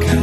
가까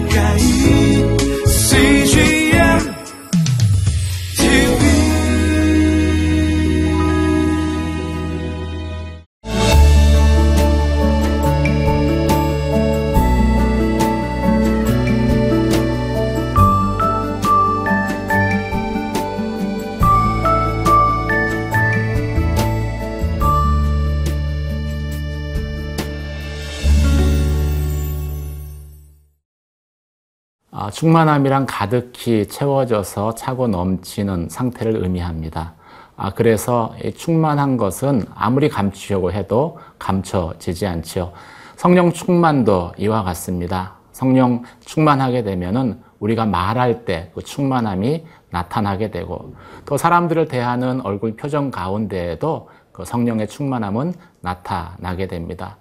충만함이란 가득히 채워져서 차고 넘치는 상태를 의미합니다. 아, 그래서 이 충만한 것은 아무리 감추려고 해도 감춰지지 않지요. 성령 충만도 이와 같습니다. 성령 충만하게 되면은 우리가 말할 때 그 충만함이 나타나게 되고 또 사람들을 대하는 얼굴 표정 가운데에도 그 성령의 충만함은 나타나게 됩니다.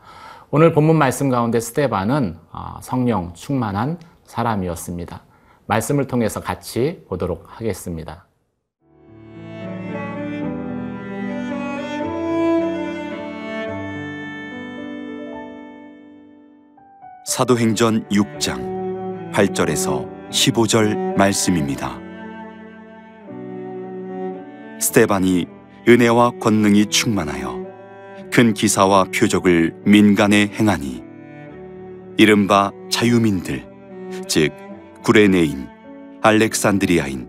오늘 본문 말씀 가운데 스테반은 아, 성령 충만한 사람이었습니다. 말씀을 통해서 같이 보도록 하겠습니다. 사도행전 6장 8절에서 15절 말씀입니다. 스테반이 은혜와 권능이 충만하여 큰 기사와 표적을 민간에 행하니 이른바 자유민들 즉 구레네인, 알렉산드리아인,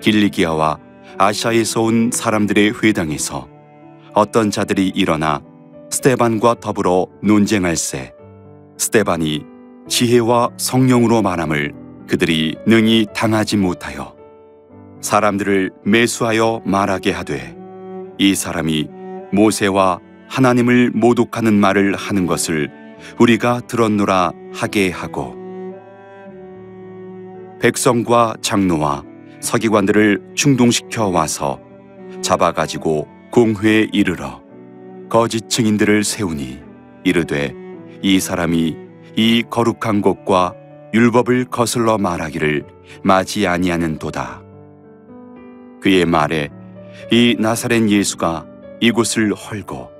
길리기아와 아시아에서 온 사람들의 회당에서 어떤 자들이 일어나 스테반과 더불어 논쟁할세 스테반이 지혜와 성령으로 말함을 그들이 능히 당하지 못하여 사람들을 매수하여 말하게 하되 이 사람이 모세와 하나님을 모독하는 말을 하는 것을 우리가 들었노라 하게 하고 백성과 장로와 서기관들을 충동시켜 와서 잡아가지고 공회에 이르러 거짓 증인들을 세우니 이르되 이 사람이 이 거룩한 곳과 율법을 거슬러 말하기를 마지 아니하는도다. 그의 말에 이 나사렛 예수가 이곳을 헐고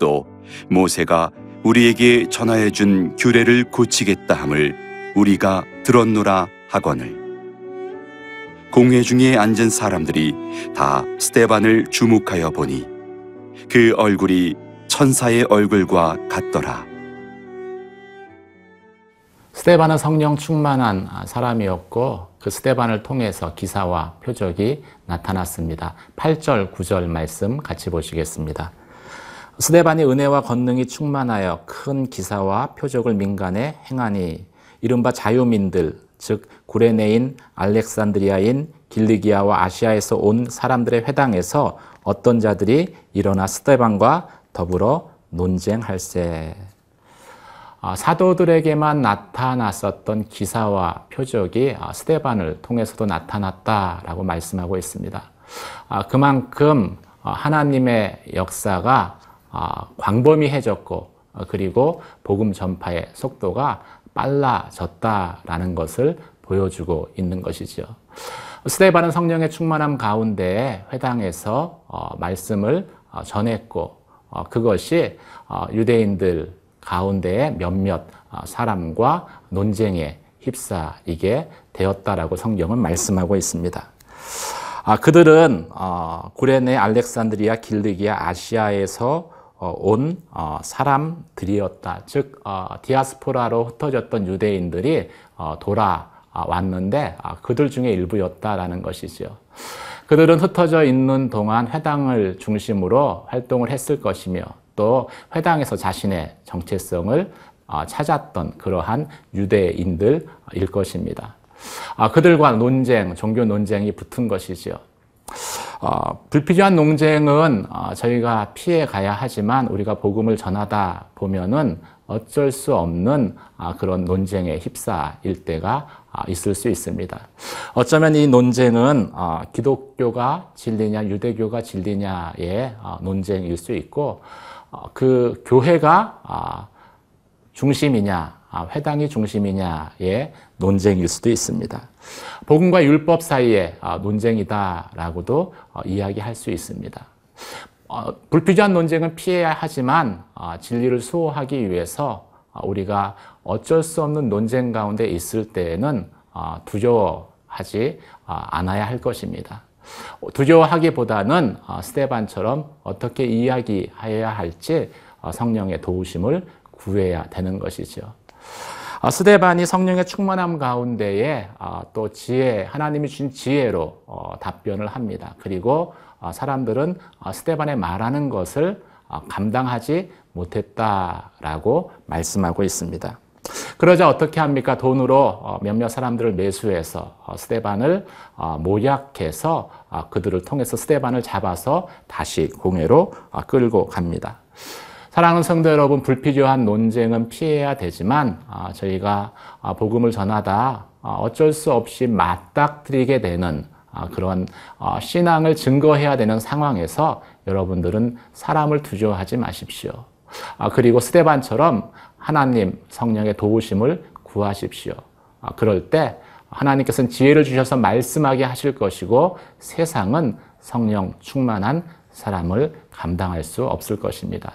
또 모세가 우리에게 전하여 준 규례를 고치겠다 함을 우리가 들었노라 하거늘 공회 중에 앉은 사람들이 다 스테반을 주목하여 보니 그 얼굴이 천사의 얼굴과 같더라. 스테반은 성령 충만한 사람이었고 그 스테반을 통해서 기사와 표적이 나타났습니다. 8절, 9절 말씀 같이 보시겠습니다. 스테반이 은혜와 권능이 충만하여 큰 기사와 표적을 민간에 행하니 이른바 자유민들 즉 구레네인, 알렉산드리아인, 길리기아와 아시아에서 온 사람들의 회당에서 어떤 자들이 일어나 스테반과 더불어 논쟁할세. 아, 사도들에게만 나타났었던 기사와 표적이 아, 스테반을 통해서도 나타났다라고 말씀하고 있습니다. 아, 그만큼 하나님의 역사가 광범위해졌고 그리고 복음 전파의 속도가 빨라졌다라는 것을 보여주고 있는 것이죠. 스테반은 성령의 충만함 가운데 회당에서 어, 말씀을 어, 전했고 어, 그것이 유대인들 가운데의 몇몇 사람과 논쟁에 휩싸이게 되었다라고 성경은 말씀하고 있습니다. 아, 그들은 구레네, 알렉산드리아, 길르기아, 아시아에서 어, 온 어, 사람들이었다. 즉 어, 디아스포라로 흩어졌던 유대인들이 돌아 왔는데 아, 그들 중에 일부였다라는 것이죠. 그들은 흩어져 있는 동안 회당을 중심으로 활동을 했을 것이며 또 회당에서 자신의 정체성을 찾았던 그러한 유대인들일 것입니다. 아, 그들과 논쟁, 종교 논쟁이 붙은 것이지요. 어, 불필요한 논쟁은 어, 저희가 피해 가야 하지만 우리가 복음을 전하다 보면은 어쩔 수 없는 아, 그런 논쟁에 휩싸일 때가 아, 있을 수 있습니다. 어쩌면 이 논쟁은 어, 기독교가 진리냐 유대교가 진리냐의 어, 논쟁일 수 있고 어, 그 교회가 아, 중심이냐 아, 회당이 중심이냐의 논쟁일 수도 있습니다. 복음과 율법 사이의 아, 논쟁이다라고도 어, 이야기할 수 있습니다. 어, 불필요한 논쟁은 피해야 하지만 진리를 수호하기 위해서 어, 우리가 어쩔 수 없는 논쟁 가운데 있을 때에는 어, 두려워하지 어, 않아야 할 것입니다. 두려워하기보다는 어, 스테반처럼 어떻게 이야기해야 할지 어, 성령의 도우심을 구해야 되는 것이죠. 어, 스데반이 성령의 충만함 가운데에 어, 또 지혜, 하나님이 주신 지혜로 어, 답변을 합니다. 그리고 어, 사람들은 어, 스데반의 말하는 것을 어, 감당하지 못했다라고 말씀하고 있습니다. 그러자 어떻게 합니까? 돈으로 어, 몇몇 사람들을 매수해서 어, 스데반을 어, 모략해서 어, 그들을 통해서 스데반을 잡아서 다시 공회로 어, 끌고 갑니다. 사랑하는 성도 여러분, 불필요한 논쟁은 피해야 되지만 아, 저희가 아, 복음을 전하다 아, 어쩔 수 없이 맞닥뜨리게 되는 아, 그런 어, 신앙을 증거해야 되는 상황에서 여러분들은 사람을 두려워하지 마십시오. 아, 그리고 스테반처럼 하나님 성령의 도우심을 구하십시오. 아, 그럴 때 하나님께서는 지혜를 주셔서 말씀하게 하실 것이고 세상은 성령 충만한 사람을 감당할 수 없을 것입니다.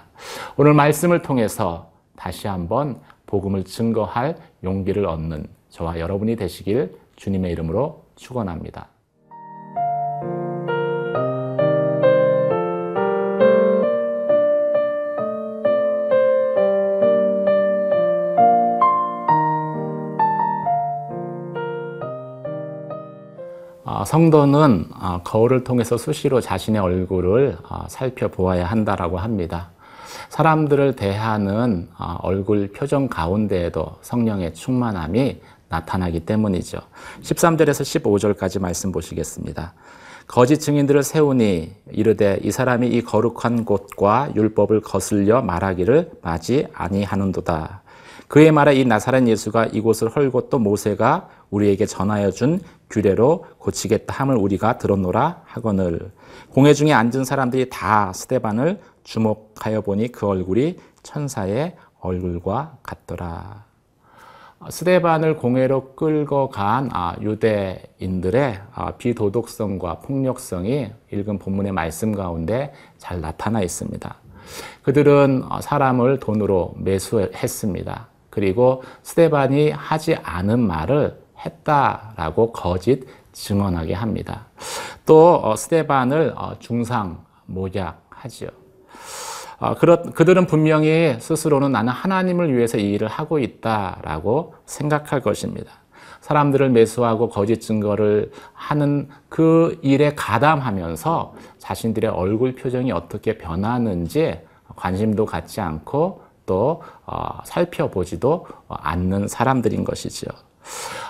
오늘 말씀을 통해서 다시 한번 복음을 증거할 용기를 얻는 저와 여러분이 되시길 주님의 이름으로 축원합니다. 성도는 어, 거울을 통해서 수시로 자신의 얼굴을 어, 살펴보아야 한다라고 합니다. 사람들을 대하는 어, 얼굴 표정 가운데에도 성령의 충만함이 나타나기 때문이죠. 13절에서 15절까지 말씀 보시겠습니다. 거짓 증인들을 세우니 이르되 이 사람이 이 거룩한 곳과 율법을 거슬려 말하기를 마지 아니하는도다. 그의 말에 이 나사렛 예수가 이곳을 헐고 또 모세가 우리에게 전하여 준 규례로 고치겠다 함을 우리가 들었노라 하거늘 공회 중에 앉은 사람들이 다 스테반을 주목하여 보니 그 얼굴이 천사의 얼굴과 같더라. 스데반을 공회로 끌고 간 아, 유대인들의 아, 비도덕성과 폭력성이 읽은 본문의 말씀 가운데 잘 나타나 있습니다. 그들은 어, 사람을 돈으로 매수했습니다. 그리고 스데반이 하지 않은 말을 했다라고 거짓 증언하게 합니다. 또 어, 스데반을 어, 중상 모략하지요. 어, 그들은 분명히 스스로는 나는 하나님을 위해서 이 일을 하고 있다라고 생각할 것입니다. 사람들을 매수하고 거짓 증거를 하는 그 일에 가담하면서 자신들의 얼굴 표정이 어떻게 변하는지 관심도 갖지 않고 또 어, 살펴보지도 않는 사람들인 것이지요.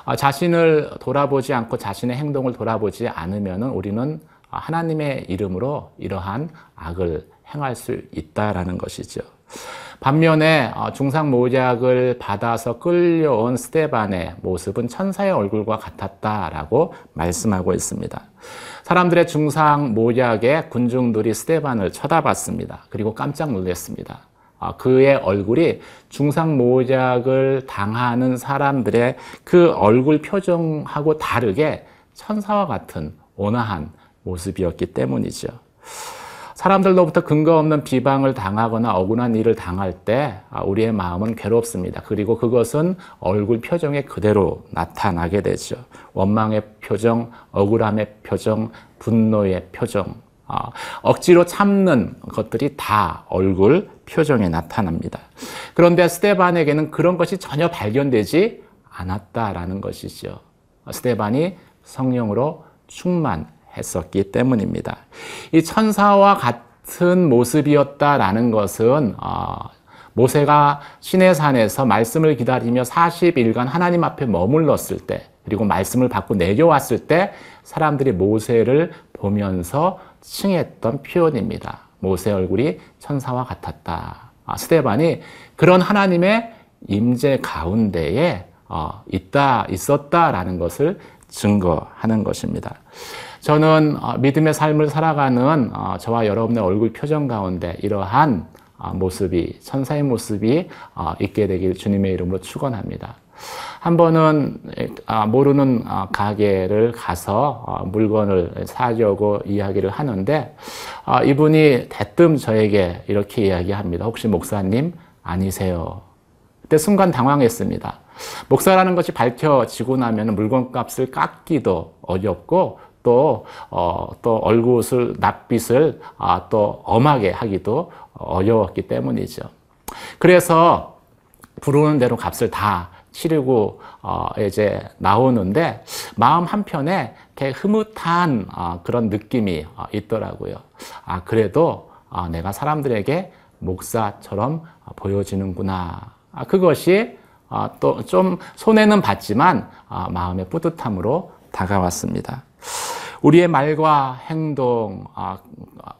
어, 자신을 돌아보지 않고 자신의 행동을 돌아보지 않으면 우리는 하나님의 이름으로 이러한 악을 행할 수 있다라는 것이죠. 반면에 어, 중상 모략을 받아서 끌려온 스테반의 모습은 천사의 얼굴과 같았다라고 말씀하고 있습니다. 사람들의 중상 모략에 군중들이 스테반을 쳐다봤습니다. 그리고 깜짝 놀랐습니다. 아, 그의 얼굴이 중상 모략을 당하는 사람들의 그 얼굴 표정하고 다르게 천사와 같은 온화한 모습이었기 때문이죠. 사람들로부터 근거 없는 비방을 당하거나 억울한 일을 당할 때 아, 우리의 마음은 괴롭습니다. 그리고 그것은 얼굴 표정에 그대로 나타나게 되죠. 원망의 표정, 억울함의 표정, 분노의 표정, 어, 억지로 참는 것들이 다 얼굴 표정에 나타납니다. 그런데 스테반에게는 그런 것이 전혀 발견되지 않았다라는 것이죠. 스테반이 성령으로 충만했었기 때문입니다. 이 천사와 같은 모습이었다라는 것은 어, 모세가 시내산에서 말씀을 기다리며 40일간 하나님 앞에 머물렀을 때 그리고 말씀을 받고 내려왔을 때 사람들이 모세를 보면서 칭했던 표현입니다. 모세 얼굴이 천사와 같았다. 아, 스테반이 그런 하나님의 임재 가운데에 어, 있다 있었다라는 것을 증거하는 것입니다. 저는 어, 믿음의 삶을 살아가는 어, 저와 여러분의 얼굴 표정 가운데 이러한 어, 모습이 천사의 모습이 어, 있게 되길 주님의 이름으로 축원합니다. 한 번은 아, 모르는 아, 가게를 가서 어, 물건을 사려고 이야기를 하는데 아, 이분이 대뜸 저에게 이렇게 이야기합니다. 혹시 목사님 아니세요? 그때 순간 당황했습니다. 목사라는 것이 밝혀지고 나면 물건값을 깎기도 어렵고 또, 어, 또 얼굴을, 낯빛을 아, 또 엄하게 하기도 어려웠기 때문이죠. 그래서 부르는 대로 값을 다 치르고 어, 이제 나오는데 마음 한편에 이렇게 흐뭇한 어, 그런 느낌이 어, 있더라고요. 아 그래도 아, 내가 사람들에게 목사처럼 어, 보여지는구나. 아, 그것이 아, 또좀 손해는 봤지만 아, 마음의 뿌듯함으로 다가왔습니다. 우리의 말과 행동 아,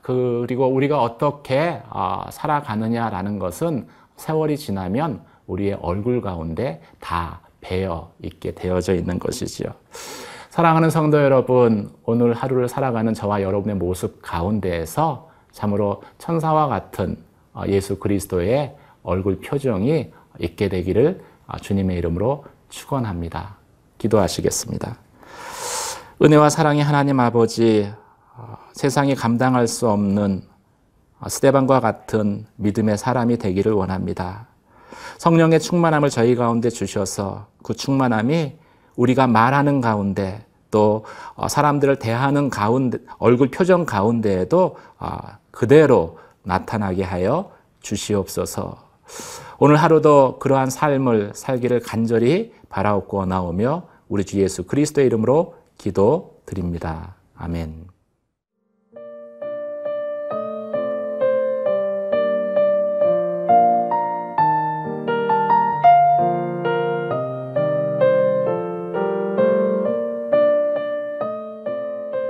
그리고 우리가 어떻게 아, 살아가느냐라는 것은 세월이 지나면 우리의 얼굴 가운데 다 배어 있게 되어져 있는 것이지요. 사랑하는 성도 여러분, 오늘 하루를 살아가는 저와 여러분의 모습 가운데에서 참으로 천사와 같은 어, 예수 그리스도의 얼굴 표정이 있게 되기를 어, 주님의 이름으로 축원합니다. 기도하시겠습니다. 은혜와 사랑의 하나님 아버지, 어, 세상이 감당할 수 없는 스테반과 같은 믿음의 사람이 되기를 원합니다. 성령의 충만함을 저희 가운데 주셔서 그 충만함이 우리가 말하는 가운데 또 사람들을 대하는 가운데 얼굴 표정 가운데에도 그대로 나타나게 하여 주시옵소서. 오늘 하루도 그러한 삶을 살기를 간절히 바라옵고 나오며 우리 주 예수 그리스도의 이름으로 기도 드립니다. 아멘.